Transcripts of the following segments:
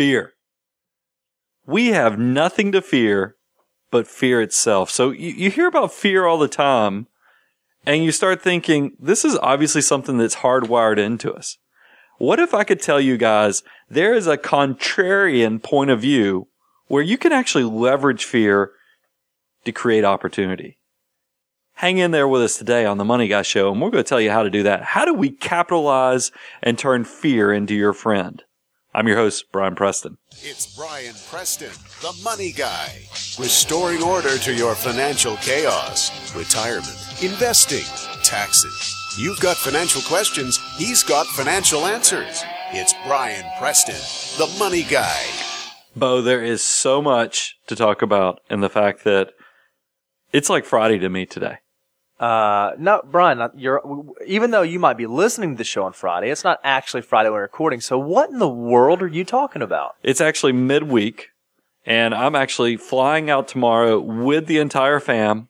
fear. We have nothing to fear but fear itself. So you, you hear about fear all the time and you start thinking, this is obviously something that's hardwired into us. What if I could tell you guys there is a contrarian point of view where you can actually leverage fear to create opportunity? Hang in there with us today on the Money Guy Show, and we're going to tell you how to do that. How do we capitalize and turn fear into your friend? I'm your host, Brian Preston. It's Brian Preston, the Money Guy, restoring order to your financial chaos, retirement, investing, taxes. You've got financial questions, he's got financial answers. It's Brian Preston, the Money Guy. Bo, there is so much to talk about and the fact that it's like Friday to me today. Uh, no, Brian, you're, even though you might be listening to the show on Friday, it's not actually Friday when we're recording. So what in the world are you talking about? It's actually midweek and I'm actually flying out tomorrow with the entire fam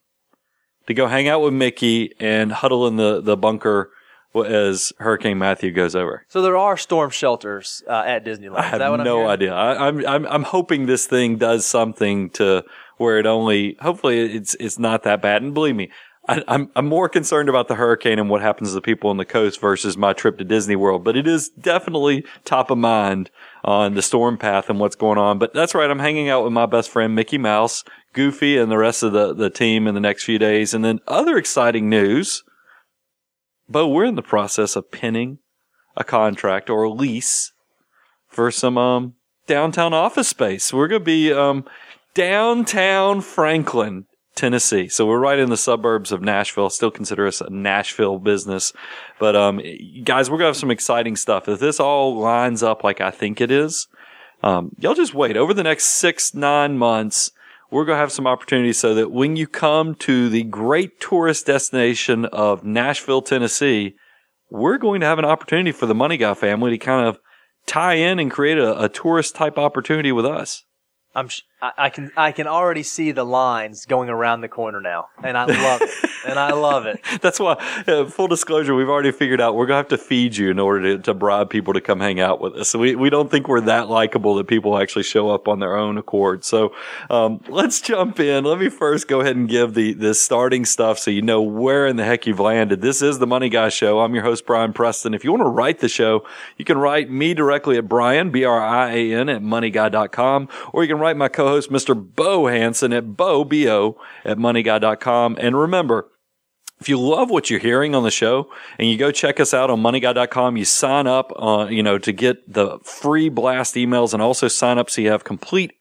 to go hang out with Mickey and huddle in the, the bunker as Hurricane Matthew goes over. So there are storm shelters uh, at Disneyland. I have no idea. I, I'm I'm I'm hoping this thing does something to where it only. Hopefully, it's it's not that bad. And believe me, I, I'm, I'm more concerned about the hurricane and what happens to the people on the coast versus my trip to Disney World. But it is definitely top of mind on the storm path and what's going on. But that's right. I'm hanging out with my best friend Mickey Mouse, Goofy, and the rest of the the team in the next few days. And then other exciting news. But we're in the process of pinning a contract or a lease for some um, downtown office space. We're going to be um, downtown Franklin Tennessee. So we're right in the suburbs of Nashville. Still consider us a Nashville business. But, um, guys, we're going to have some exciting stuff. If this all lines up like I think it is, um, y'all just wait over the next six, nine months. We're going to have some opportunities so that when you come to the great tourist destination of Nashville, Tennessee, we're going to have an opportunity for the Money Guy family to kind of tie in and create a, a tourist type opportunity with us. I'm I, can I can already see the lines going around the corner now, and I love it. and I love it. That's why, uh, full disclosure, we've already figured out we're gonna have to feed you in order to, to bribe people to come hang out with us. So we we don't think we're that likable that people actually show up on their own accord. So um, let's jump in. Let me first go ahead and give the the starting stuff so you know where in the heck you've landed. This is the Money Guy Show. I'm your host Brian Preston. If you want to write the show, you can write me directly at Brian B R I A N at moneyguy.com, or you can write my co-host Mr. Bo Hanson at Bo B O at moneyguy.com. And remember, if you love what you're hearing on the show and you go check us out on moneyguy.com, you sign up, uh, you know, to get the free blast emails and also sign up so you have complete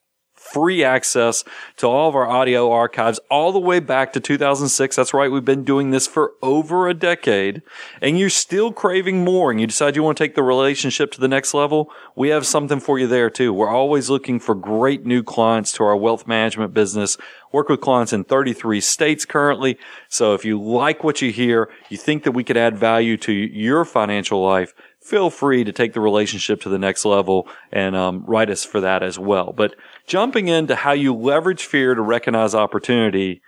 free access to all of our audio archives all the way back to 2006. That's right. We've been doing this for over a decade and you're still craving more and you decide you want to take the relationship to the next level. We have something for you there too. We're always looking for great new clients to our wealth management business. Work with clients in 33 states currently. So if you like what you hear, you think that we could add value to your financial life, feel free to take the relationship to the next level and um, write us for that as well. But jumping into how you leverage fear to recognize opportunity,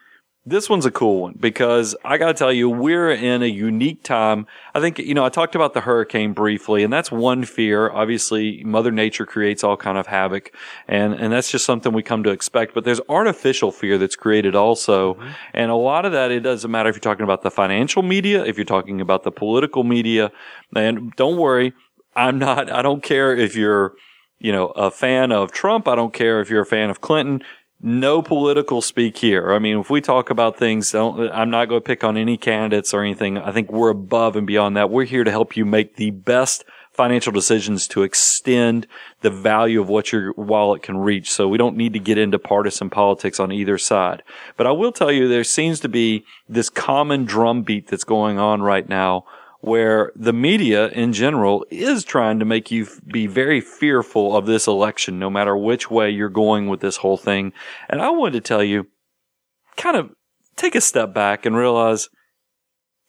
this one's a cool one because I got to tell you, we're in a unique time. I think, you know, I talked about the hurricane briefly and that's one fear. Obviously, mother nature creates all kind of havoc and, and that's just something we come to expect. But there's artificial fear that's created also. Mm-hmm. And a lot of that, it doesn't matter if you're talking about the financial media, if you're talking about the political media. And don't worry. I'm not, I don't care if you're, you know, a fan of Trump. I don't care if you're a fan of Clinton no political speak here. I mean, if we talk about things, I'm not going to pick on any candidates or anything. I think we're above and beyond that. We're here to help you make the best financial decisions to extend the value of what your wallet can reach. So we don't need to get into partisan politics on either side. But I will tell you, there seems to be this common drumbeat that's going on right now where the media in general is trying to make you be very fearful of this election, no matter which way you're going with this whole thing. And I wanted to tell you, kind of take a step back and realize,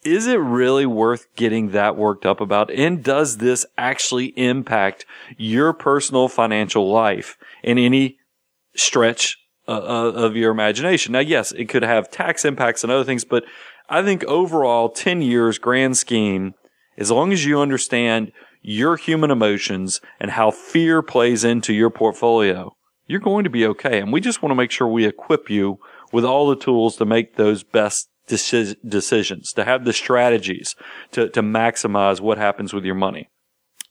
is it really worth getting that worked up about? And does this actually impact your personal financial life in any stretch uh, uh of your imagination? Now, yes, it could have tax impacts and other things, but I think overall, 10 years, grand scheme, as long as you understand your human emotions and how fear plays into your portfolio, you're going to be okay. And we just want to make sure we equip you with all the tools to make those best deci- decisions, to have the strategies to, to maximize what happens with your money.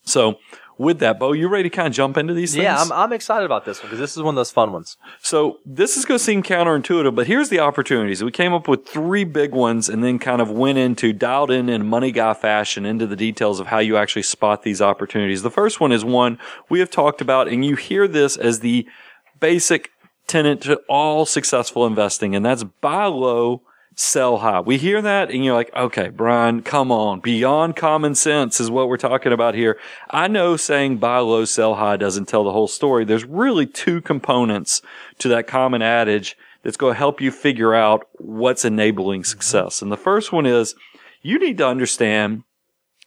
So with that, Bo, you ready to kind of jump into these things? Yeah, I'm, I'm excited about this one because this is one of those fun ones. So this is going to seem counterintuitive, but here's the opportunities. We came up with three big ones and then kind of went into dialed in in money guy fashion into the details of how you actually spot these opportunities. The first one is one we have talked about and you hear this as the basic tenet to all successful investing and that's buy low, sell high. We hear that and you're like, okay, Brian, come on. Beyond common sense is what we're talking about here. I know saying buy low, sell high doesn't tell the whole story. There's really two components to that common adage that's going to help you figure out what's enabling mm-hmm. success. And the first one is you need to understand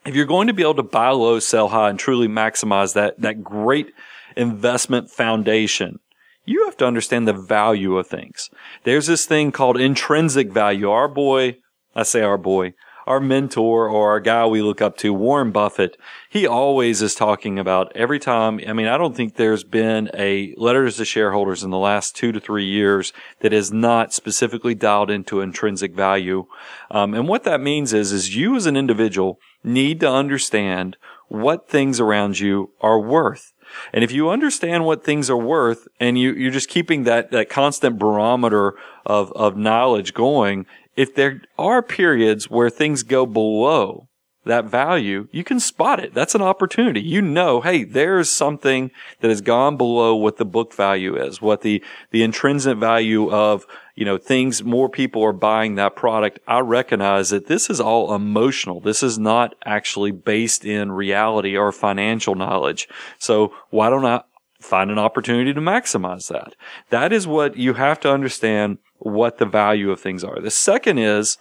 if you're going to be able to buy low, sell high and truly maximize that, that great investment foundation, you have to understand the value of things. There's this thing called intrinsic value. Our boy, I say our boy, our mentor or our guy we look up to, Warren Buffett, he always is talking about every time. I mean, I don't think there's been a letters to shareholders in the last two to three years that is not specifically dialed into intrinsic value. Um, and what that means is, is you as an individual need to understand what things around you are worth. And if you understand what things are worth and you, you're just keeping that, that constant barometer of, of knowledge going, if there are periods where things go below that value, you can spot it. That's an opportunity. You know, hey, there's something that has gone below what the book value is, what the, the intrinsic value of, you know, things more people are buying that product. I recognize that this is all emotional. This is not actually based in reality or financial knowledge. So why don't I find an opportunity to maximize that? That is what you have to understand what the value of things are. The second is,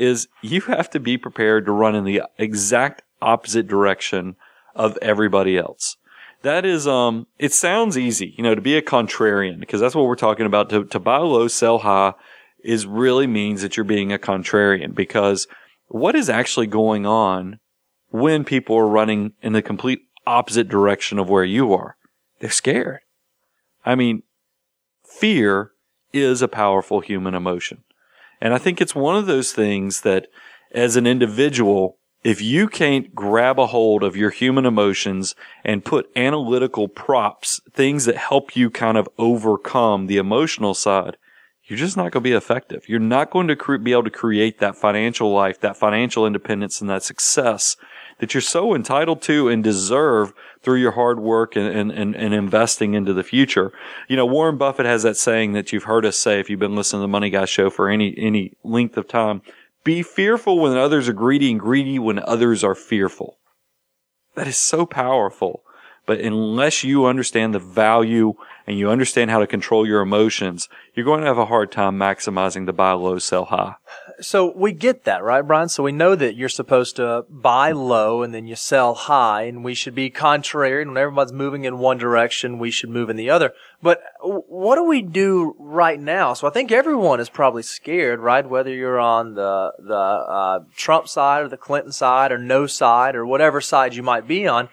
is you have to be prepared to run in the exact opposite direction of everybody else. That is, um, it sounds easy, you know, to be a contrarian because that's what we're talking about. To, to buy low, sell high is really means that you're being a contrarian because what is actually going on when people are running in the complete opposite direction of where you are? They're scared. I mean, fear is a powerful human emotion. And I think it's one of those things that as an individual, if you can't grab a hold of your human emotions and put analytical props, things that help you kind of overcome the emotional side, you're just not going to be effective. You're not going to cre- be able to create that financial life, that financial independence and that success that you're so entitled to and deserve through your hard work and, and, and, and, investing into the future. You know, Warren Buffett has that saying that you've heard us say if you've been listening to the Money Guy show for any, any length of time. Be fearful when others are greedy and greedy when others are fearful. That is so powerful. But unless you understand the value and you understand how to control your emotions, you're going to have a hard time maximizing the buy low, sell high. So we get that, right, Brian? So we know that you're supposed to buy low and then you sell high, and we should be contrary. When everybody's moving in one direction, we should move in the other. But what do we do right now? So I think everyone is probably scared, right? Whether you're on the the uh, Trump side or the Clinton side or no side or whatever side you might be on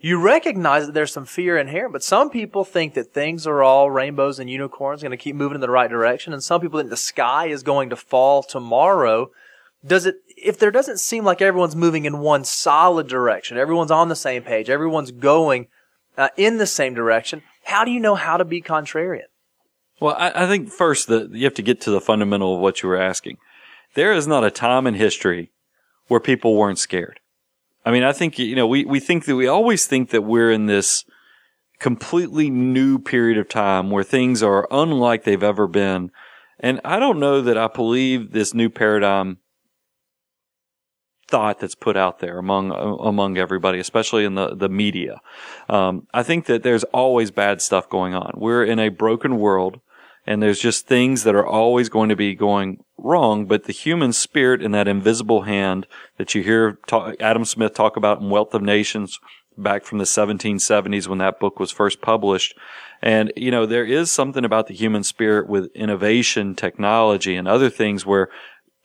you recognize that there's some fear inherent, but some people think that things are all rainbows and unicorns, going to keep moving in the right direction, and some people think the sky is going to fall tomorrow. Does it, if there doesn't seem like everyone's moving in one solid direction, everyone's on the same page, everyone's going uh, in the same direction, how do you know how to be contrarian? Well, I, I think first that you have to get to the fundamental of what you were asking. There is not a time in history where people weren't scared. I mean, I think, you know, we, we think that we always think that we're in this completely new period of time where things are unlike they've ever been. And I don't know that I believe this new paradigm thought that's put out there among among everybody, especially in the the media. Um, I think that there's always bad stuff going on. We're in a broken world and there's just things that are always going to be going wrong. But the human spirit and that invisible hand that you hear talk, Adam Smith talk about in Wealth of Nations back from the 1770s when that book was first published. And, you know, there is something about the human spirit with innovation, technology, and other things where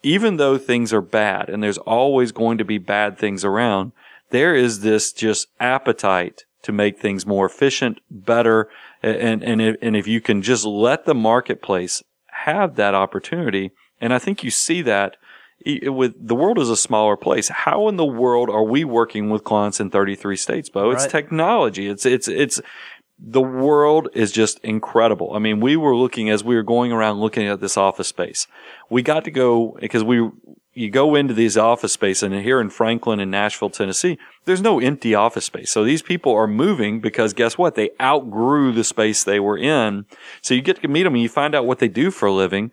even though things are bad and there's always going to be bad things around, there is this just appetite to make things more efficient, better. And, and, if, and if you can just let the marketplace have that opportunity, and I think you see that with the world is a smaller place. How in the world are we working with clients in 33 states, Bo? It's Right. technology. It's, it's, it's, the world is just incredible. I mean, we were looking as we were going around looking at this office space. We got to go because we, you go into these office space and here in Franklin and Nashville, Tennessee, there's no empty office space. So these people are moving because guess what? They outgrew the space they were in. So you get to meet them and you find out what they do for a living.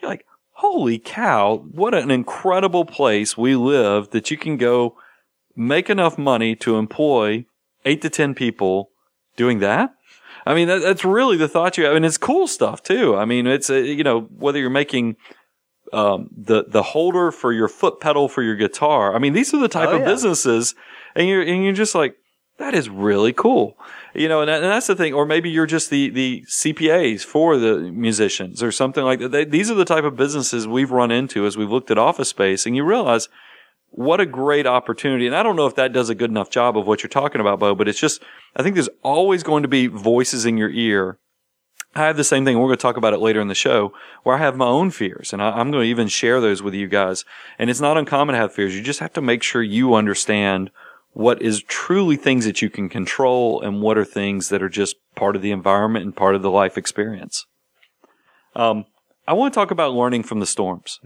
You're like, holy cow, what an incredible place we live that you can go make enough money to employ eight to 10 people doing that. I mean, that, that's really the thought you have. And it's cool stuff too. I mean, it's, uh, you know, whether you're making, um, the, the holder for your foot pedal for your guitar. I mean, these are the type Oh, of yeah. businesses and you're, and you're just like, that is really cool. You know, and, and that's the thing. Or maybe you're just the, the CPAs for the musicians or something like that. They, these are the type of businesses we've run into as we've looked at office space and you realize what a great opportunity. And I don't know if that does a good enough job of what you're talking about, Bo, but it's just, I think there's always going to be voices in your ear. I have the same thing. We're going to talk about it later in the show where I have my own fears and I, I'm going to even share those with you guys. And it's not uncommon to have fears. You just have to make sure you understand what is truly things that you can control and what are things that are just part of the environment and part of the life experience. Um, I want to talk about learning from the storms.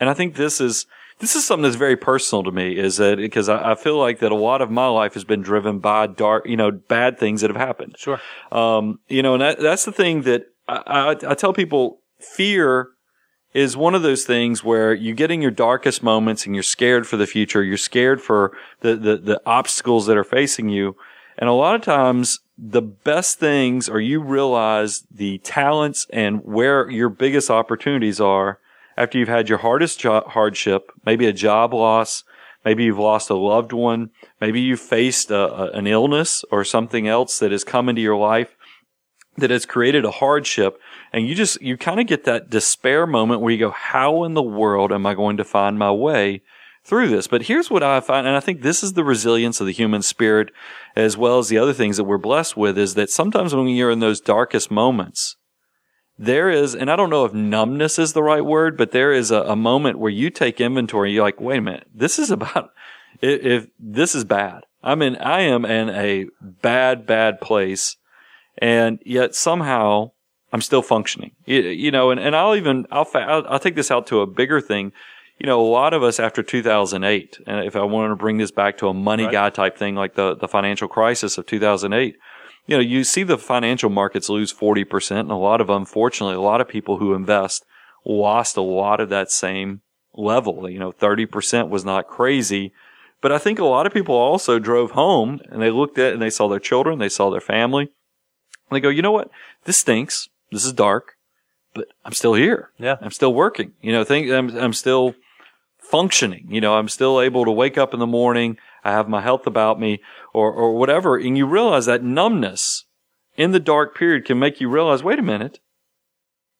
And I think this is, this is something that's very personal to me is that because I, I feel like that a lot of my life has been driven by dark, you know, bad things that have happened. Sure. Um, you know, and that, that's the thing that I, I, I tell people fear is one of those things where you get in your darkest moments and you're scared for the future. You're scared for the, the, the obstacles that are facing you. And a lot of times the best things are you realize the talents and where your biggest opportunities are after you've had your hardest jo- hardship, maybe a job loss, maybe you've lost a loved one, maybe you've faced a, a, an illness or something else that has come into your life that has created a hardship and you just you kind of get that despair moment where you go how in the world am i going to find my way through this? But here's what i find and i think this is the resilience of the human spirit as well as the other things that we're blessed with is that sometimes when you're in those darkest moments there is and i don't know if numbness is the right word but there is a, a moment where you take inventory you're like wait a minute this is about if, if this is bad i mean i am in a bad bad place and yet somehow I'm still functioning. You, you know, and, and I'll even I'll, I'll I'll take this out to a bigger thing. You know, a lot of us after 2008, and if I want to bring this back to a money Right. guy type thing like the the financial crisis of 2008, you know, you see the financial markets lose 40%, and a lot of unfortunately, a lot of people who invest lost a lot of that same level. You know, 30% was not crazy. But I think a lot of people also drove home and they looked at and they saw their children, they saw their family, and they go, you know what? This stinks. This is dark, but I'm still here. Yeah. I'm still working. You know, think I'm, I'm still functioning. You know, I'm still able to wake up in the morning. I have my health about me or, or whatever. And you realize that numbness in the dark period can make you realize, wait a minute.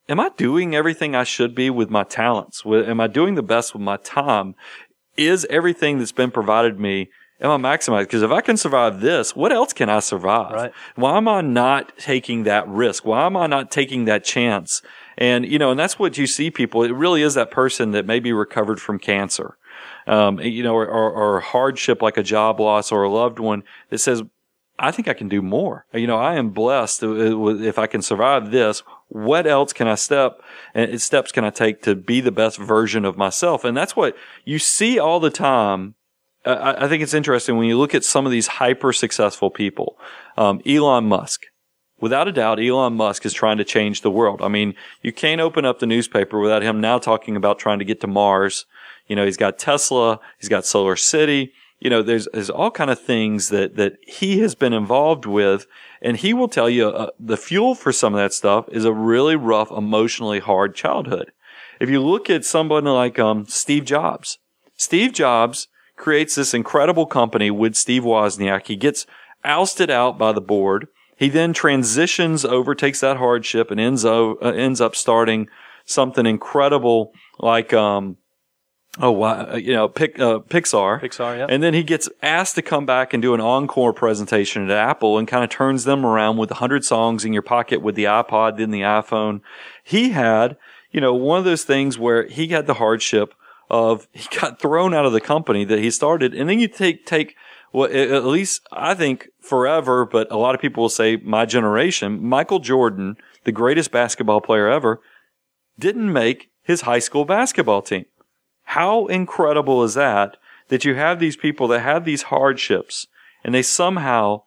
Am I doing everything I should be with my talents? Am I doing the best with my time? Is everything that's been provided me am I maximized? Because if I can survive this, what else can I survive? Right. Why am I not taking that risk? Why am I not taking that chance? And, you know, and that's what you see people. It really is that person that maybe recovered from cancer, um, you know, or, or, or hardship like a job loss or a loved one that says, I think I can do more. You know, I am blessed if I can survive this. What else can I step and steps can I take to be the best version of myself? And that's what you see all the time I I think it's interesting when you look at some of these hyper successful people. Um, Elon Musk, without a doubt, Elon Musk is trying to change the world. I mean, you can't open up the newspaper without him now talking about trying to get to Mars. You know, he's got Tesla, he's got Solar City. You know, there's there's all kind of things that that he has been involved with, and he will tell you uh, the fuel for some of that stuff is a really rough, emotionally hard childhood. If you look at somebody like um, Steve Jobs, Steve Jobs creates this incredible company with Steve Wozniak. He gets ousted out by the board. He then transitions over, takes that hardship, and ends up uh, ends up starting something incredible like um, oh, wow, you know, Pic, uh, Pixar. Pixar, yeah. And then he gets asked to come back and do an encore presentation at Apple and kind of turns them around with 100 songs in your pocket with the iPod, then the iPhone. He had, you know, one of those things where he had the hardship of he got thrown out of the company that he started. And then you take, take, well, at least I think forever, but a lot of people will say my generation, Michael Jordan, the greatest basketball player ever, didn't make his high school basketball team. How incredible is that? That you have these people that have these hardships and they somehow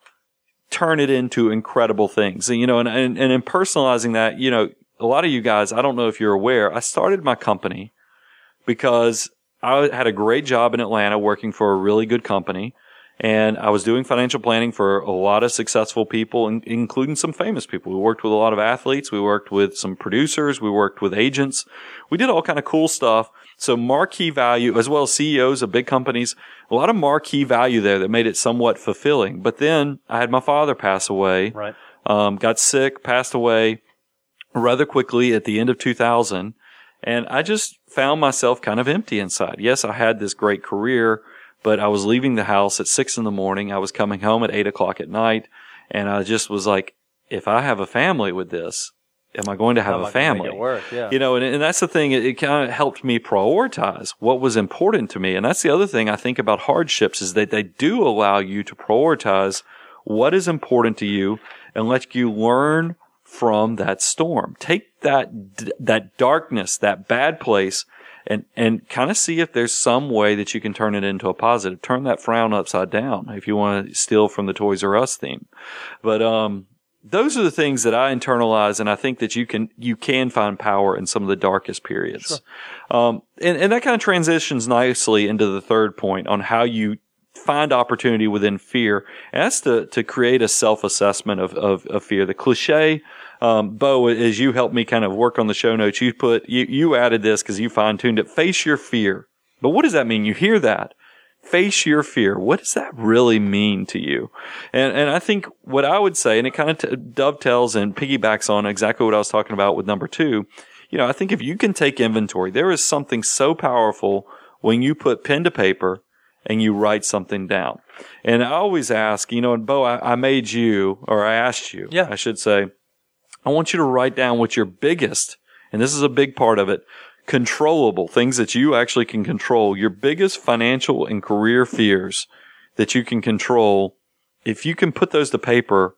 turn it into incredible things. And, you know, and, and, and in personalizing that, you know, a lot of you guys, I don't know if you're aware, I started my company because I had a great job in Atlanta working for a really good company. And I was doing financial planning for a lot of successful people, including some famous people. We worked with a lot of athletes. We worked with some producers. We worked with agents. We did all kind of cool stuff. So marquee value, as well as CEOs of big companies, a lot of marquee value there that made it somewhat fulfilling. But then I had my father pass away. Right. Um, got sick, passed away rather quickly at the end of 2000. And I just found myself kind of empty inside. Yes, I had this great career but I was leaving the house at six in the morning. I was coming home at eight o'clock at night. And I just was like, if I have a family with this, am I going to have How a family? Work, yeah. You know, and, and that's the thing. It, it kind of helped me prioritize what was important to me. And that's the other thing I think about hardships is that they do allow you to prioritize what is important to you and let you learn from that storm. Take that, that darkness, that bad place and, and kind of see if there's some way that you can turn it into a positive. Turn that frown upside down if you want to steal from the Toys R Us theme. But, um, those are the things that I internalize, and I think that you can you can find power in some of the darkest periods. Sure. Um, and, and that kind of transitions nicely into the third point on how you find opportunity within fear. And that's to to create a self assessment of, of, of fear. The cliche um, Bo, as you helped me kind of work on the show notes, you put, you, you added this because you fine tuned it. Face your fear. But what does that mean? You hear that. Face your fear. What does that really mean to you? And, and I think what I would say, and it kind of t- dovetails and piggybacks on exactly what I was talking about with number two. You know, I think if you can take inventory, there is something so powerful when you put pen to paper and you write something down. And I always ask, you know, and Bo, I, I made you, or I asked you, yeah. I should say, I want you to write down what your biggest, and this is a big part of it, controllable things that you actually can control, your biggest financial and career fears that you can control. If you can put those to paper,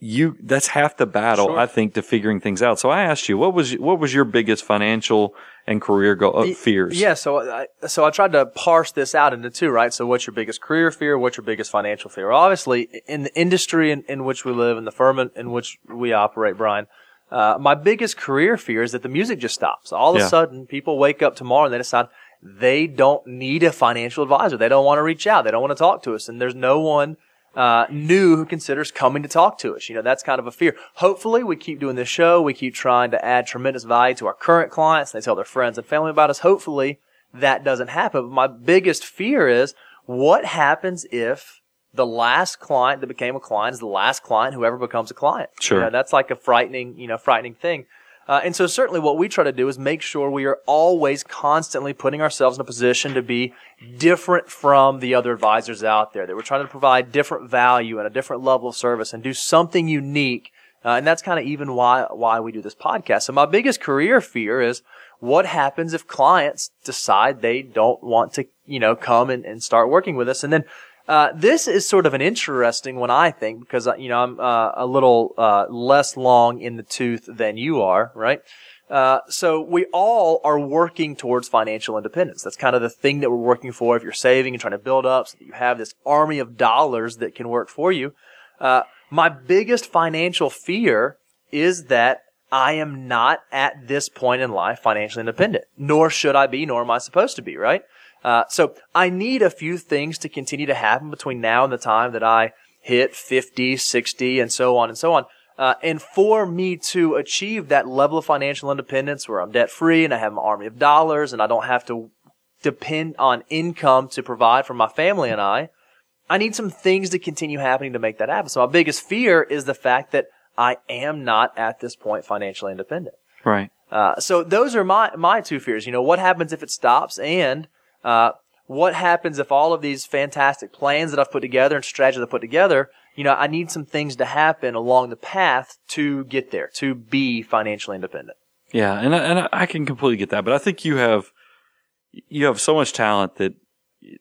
you that's half the battle, sure. I think, to figuring things out. So I asked you, what was what was your biggest financial and career go- uh, fears? Yeah, so I, so I tried to parse this out into two, right? So what's your biggest career fear? What's your biggest financial fear? Obviously, in the industry in, in which we live, in the firm in, in which we operate, Brian, uh, my biggest career fear is that the music just stops. All of yeah. a sudden, people wake up tomorrow and they decide they don't need a financial advisor. They don't want to reach out. They don't want to talk to us, and there's no one uh, new who considers coming to talk to us. You know, that's kind of a fear. Hopefully, we keep doing this show. We keep trying to add tremendous value to our current clients. They tell their friends and family about us. Hopefully, that doesn't happen. But my biggest fear is what happens if the last client that became a client is the last client who ever becomes a client. Sure. You know, that's like a frightening, you know, frightening thing. Uh, and so certainly what we try to do is make sure we are always constantly putting ourselves in a position to be different from the other advisors out there, that we're trying to provide different value and a different level of service and do something unique. Uh, and that's kind of even why, why we do this podcast. So my biggest career fear is what happens if clients decide they don't want to, you know, come and, and start working with us? And then uh, this is sort of an interesting one, I think, because uh, you know I'm uh, a little uh, less long in the tooth than you are, right? Uh, so we all are working towards financial independence. That's kind of the thing that we're working for. If you're saving and trying to build up, so that you have this army of dollars that can work for you. my biggest financial fear is that I am not at this point in life financially independent, nor should I be, nor am I supposed to be, right? Uh, so I need a few things to continue to happen between now and the time that I hit 50, 60, and so on and so on. Uh, and for me to achieve that level of financial independence where I'm debt free and I have an army of dollars and I don't have to depend on income to provide for my family and I, I need some things to continue happening to make that happen. So my biggest fear is the fact that I am not at this point financially independent. Right. Uh, so those are my, my two fears. You know, what happens if it stops and Uh, what happens if all of these fantastic plans that I've put together and strategies I've put together, you know, I need some things to happen along the path to get there, to be financially independent. Yeah, and I, and I can completely get that, but I think you have you have so much talent that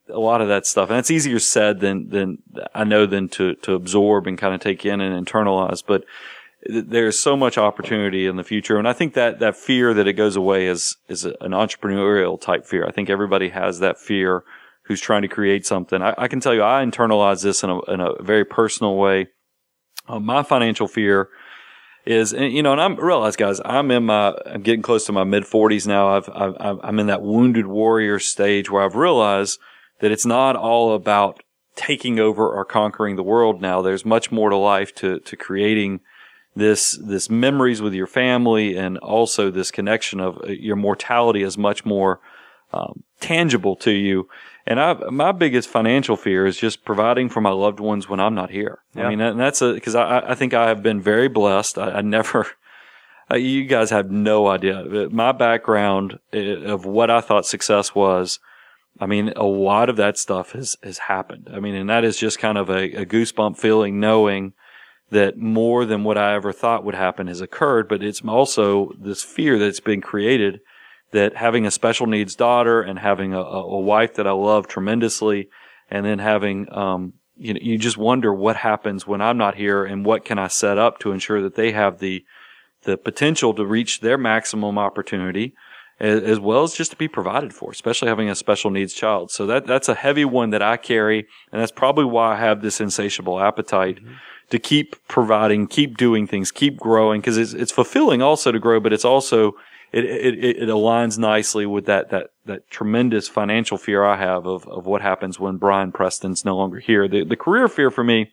a lot of that stuff, and it's easier said than than I know than to to absorb and kind of take in and internalize. But there's so much opportunity in the future, and I think that that fear that it goes away is is an entrepreneurial type fear. I think everybody has that fear who's trying to create something. I, I can tell you, I internalize this in a in a very personal way. Uh, my financial fear is, you know, and I'm realize, guys, I'm in my, I'm getting close to my mid 40s now. I've, I've, I'm in that wounded warrior stage where I've realized that it's not all about taking over or conquering the world now. There's much more to life to, to creating this, this memories with your family and also this connection of uh, your mortality is much more um, tangible to you. And I, my biggest financial fear is just providing for my loved ones when I'm not here. Yeah. I mean, and that's a, cause I, I think I have been very blessed. I, I never, uh, you guys have no idea. My background uh, of what I thought success was, I mean, a lot of that stuff has, has happened. I mean, and that is just kind of a, a goosebump feeling knowing that more than what I ever thought would happen has occurred, but it's also this fear that's been created that having a special needs daughter and having a, a wife that I love tremendously and then having, um, you know, you just wonder what happens when I'm not here and what can I set up to ensure that they have the, the potential to reach their maximum opportunity as, well as just to be provided for, especially having a special needs child. So that, that's a heavy one that I carry. And that's probably why I have this insatiable appetite mm-hmm. To keep providing, keep doing things, keep growing because it's, it's fulfilling also to grow, but it's also, it, it, it aligns nicely with that, that, that tremendous financial fear I have of, of what happens when Brian Preston's no longer here. The, the career fear for me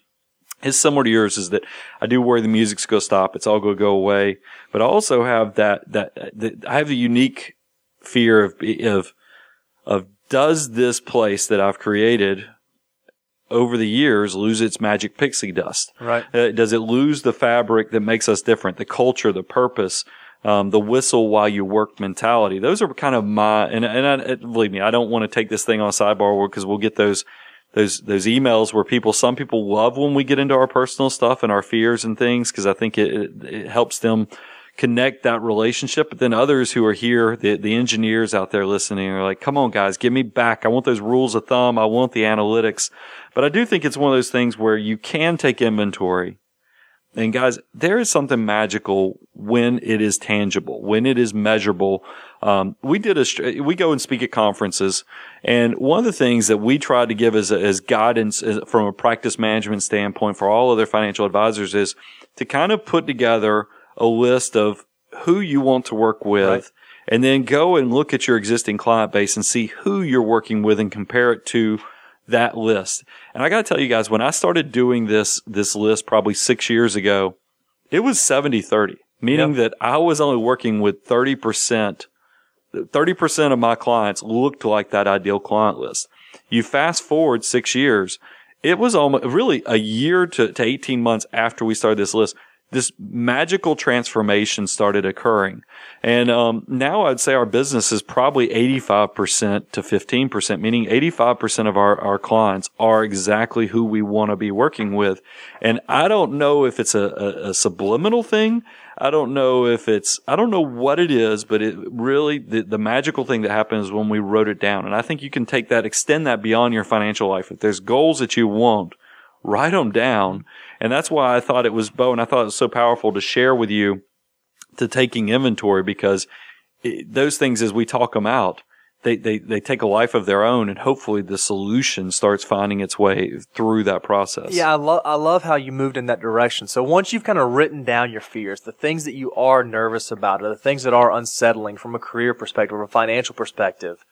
is similar to yours is that I do worry the music's going to stop. It's all going to go away. But I also have that, that, that I have the unique fear of, of, of does this place that I've created over the years lose its magic pixie dust? Right. Uh, does it lose the fabric that makes us different? The culture, the purpose, um, the whistle while you work mentality. Those are kind of my, and, and I, believe me, I don't want to take this thing on a sidebar because we'll get those those those emails where people some people love when we get into our personal stuff and our fears and things because I think it, it, it helps them connect that relationship. But then others who are here, the the engineers out there listening are like, "Come on, guys, give me back. I want those rules of thumb. I want the analytics." But I do think it's one of those things where you can take inventory. And guys, there is something magical when it is tangible, when it is measurable. Um, we did a, we go and speak at conferences and one of the things that we try to give as, as guidance as, from a practice management standpoint for all other financial advisors is to kind of put together a list of who you want to work with right. and then go and look at your existing client base and see who you're working with and compare it to that list. And I got to tell you guys, when I started doing this, this list probably six years ago, it was 70 30, meaning yep. that I was only working with 30% 30% of my clients looked like that ideal client list. You fast forward six years, it was almost really a year to, to 18 months after we started this list. This magical transformation started occurring. And um, now I'd say our business is probably 85% to 15%, meaning 85% of our, our clients are exactly who we want to be working with. And I don't know if it's a, a, a subliminal thing. I don't know if it's, I don't know what it is, but it really, the, the magical thing that happens when we wrote it down. And I think you can take that, extend that beyond your financial life. If there's goals that you want, write them down. And that's why I thought it was, Bo, and I thought it was so powerful to share with you to taking inventory because it, those things, as we talk them out, they, they, they take a life of their own and hopefully the solution starts finding its way through that process. Yeah, I love, I love how you moved in that direction. So once you've kind of written down your fears, the things that you are nervous about, or the things that are unsettling from a career perspective or a financial perspective,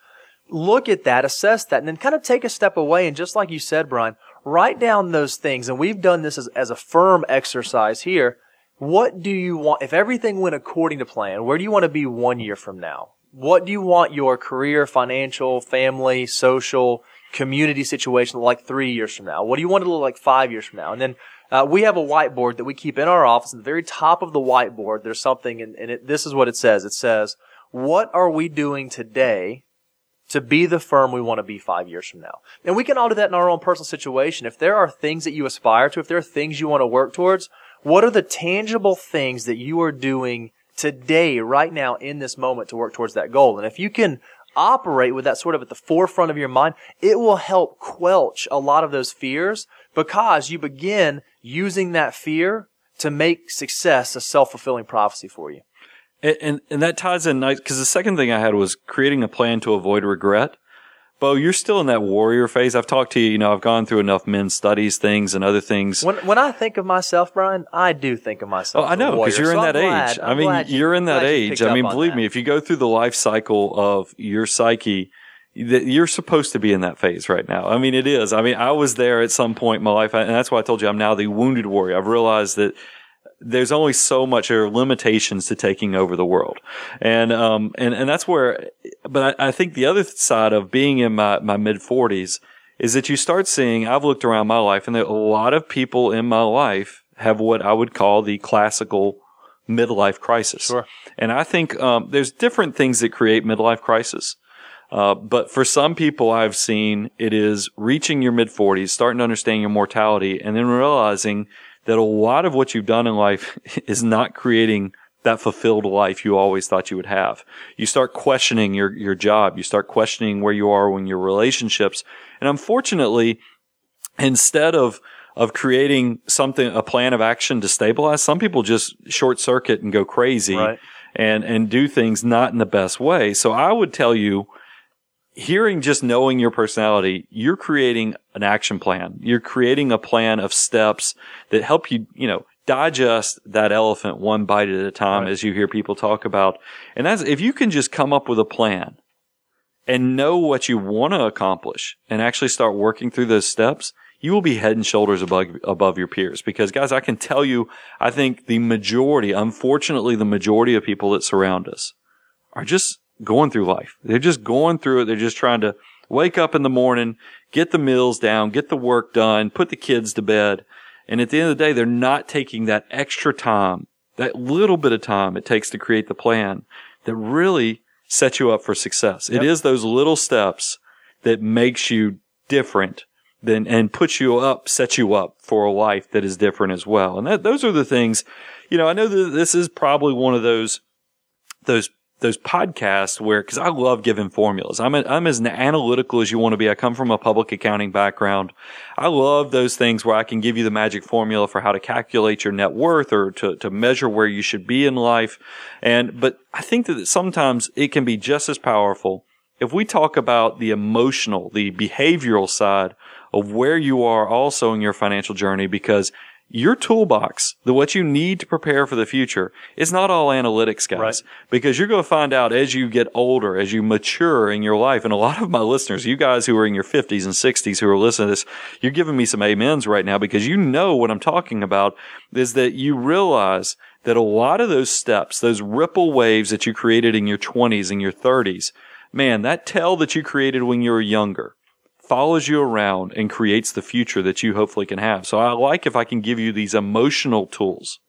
look at that, assess that, and then kind of take a step away. And just like you said, Brian, write down those things. And we've done this as, as a firm exercise here. What do you want? If everything went according to plan, where do you want to be one year from now? what do you want your career, financial, family, social, community situation like three years from now? What do you want to look like five years from now? And then uh, we have a whiteboard that we keep in our office. At the very top of the whiteboard, there's something, and, and it, this is what it says. It says, "What are we doing today to be the firm we want to be five years from now. And we can all do that in our own personal situation. If there are things that you aspire to, if there are things you want to work towards, what are the tangible things that you are doing today, right now, in this moment to work towards that goal? And if you can operate with that sort of at the forefront of your mind, it will help quelch a lot of those fears because you begin using that fear to make success a self-fulfilling prophecy for you. And, and, and that ties in nice because the second thing I had was creating a plan to avoid regret. Bo, you're still in that warrior phase. I've talked to you, you know, I've gone through enough men's studies things and other things. When when I think of myself, Brian, I do think of myself. Oh, I know because you're in that age. I mean, you're in that age. I mean, believe me, if you go through the life cycle of your psyche, that you're supposed to be in that phase right now. I mean, it is. I mean, I was there at some point in my life, and that's why I told you I'm now the wounded warrior. I've realized that there's only so much are limitations to taking over the world. And, um, and, and that's where, but I, I think the other side of being in my, my mid forties is that you start seeing, I've looked around my life and there a lot of people in my life have what I would call the classical midlife crisis. Sure. And I think, um, there's different things that create midlife crisis. Uh, but for some people I've seen, it is reaching your mid forties, starting to understand your mortality and then realizing that a lot of what you've done in life is not creating that fulfilled life you always thought you would have. You start questioning your, your job. You start questioning where you are in your relationships. And unfortunately, instead of, of creating something, a plan of action to stabilize, some people just short circuit and go crazy right. and, and do things not in the best way. So I would tell you, hearing just knowing your personality, you're creating an action plan. You're creating a plan of steps that help you, you know, digest that elephant one bite at a time right. as you hear people talk about. And that's, if you can just come up with a plan and know what you want to accomplish and actually start working through those steps, you will be head and shoulders above, above your peers. Because guys, I can tell you, I think the majority, unfortunately, the majority of people that surround us are just going through life. They're just going through it. They're just trying to wake up in the morning, get the meals down, get the work done, put the kids to bed. And at the end of the day, they're not taking that extra time, that little bit of time it takes to create the plan that really sets you up for success. Yep. It is those little steps that makes you different than, and puts you up, sets you up for a life that is different as well. And that, those are the things, you know, I know that this is probably one of those, those those podcasts where, cause I love giving formulas. I'm, a, I'm as analytical as you want to be. I come from a public accounting background. I love those things where I can give you the magic formula for how to calculate your net worth or to, to measure where you should be in life. And, but I think that sometimes it can be just as powerful if we talk about the emotional, the behavioral side of where you are also in your financial journey because your toolbox, the what you need to prepare for the future, is not all analytics, guys. Right. Because you're going to find out as you get older, as you mature in your life. And a lot of my listeners, you guys who are in your 50s and 60s who are listening to this, you're giving me some amens right now because you know what I'm talking about is that you realize that a lot of those steps, those ripple waves that you created in your 20s and your 30s, man, that tell that you created when you were younger follows you around and creates the future that you hopefully can have. So I like if I can give you these emotional tools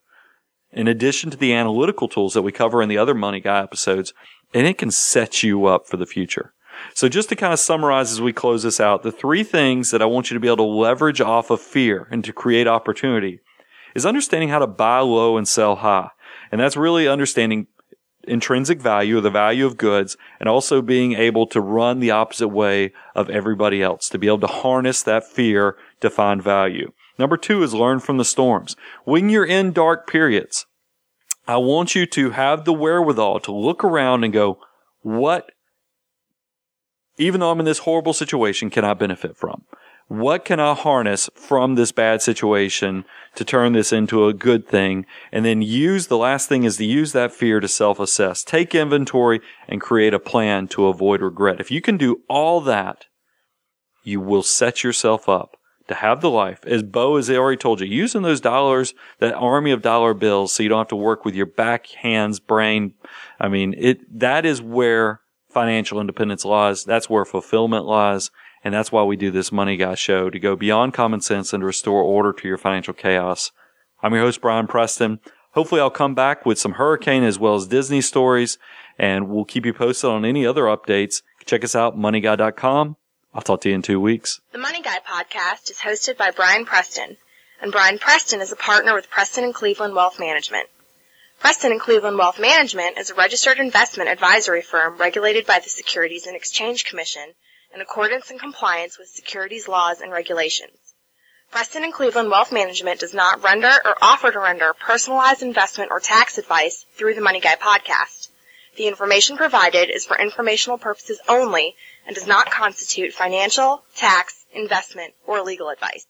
in addition to the analytical tools that we cover in the other Money Guy episodes, and it can set you up for the future. So just to kind of summarize as we close this out, the three things that I want you to be able to leverage off of fear and to create opportunity is understanding how to buy low and sell high. And that's really understanding intrinsic value the value of goods and also being able to run the opposite way of everybody else, to be able to harness that fear to find value. Number two is learn from the storms. When you're in dark periods, I want you to have the wherewithal to look around and go, what, even though I'm in this horrible situation, can I benefit from? What can I harness from this bad situation to turn this into a good thing? And then use the last thing is to use that fear to self assess. Take inventory and create a plan to avoid regret. If you can do all that, you will set yourself up to have the life, as Bo has already told you, using those dollars, that army of dollar bills, so you don't have to work with your back, hands, brain. I mean, it, that is where financial independence lies. That's where fulfillment lies. And that's why we do this Money Guy show to go beyond common sense and to restore order to your financial chaos. I'm your host, Brian Preston. Hopefully I'll come back with some hurricane as well as Disney stories and we'll keep you posted on any other updates. Check us out, moneyguy.com. I'll talk to you in two weeks. The Money Guy podcast is hosted by Brian Preston, and Brian Preston is a partner with Preston and Cleveland Wealth Management. Preston and Cleveland Wealth Management is a registered investment advisory firm regulated by the Securities and Exchange Commission in accordance and compliance with securities laws and regulations. Preston and Cleveland Wealth Management does not render or offer to render personalized investment or tax advice through the Money Guy podcast. The information provided is for informational purposes only and does not constitute financial, tax, investment, or legal advice.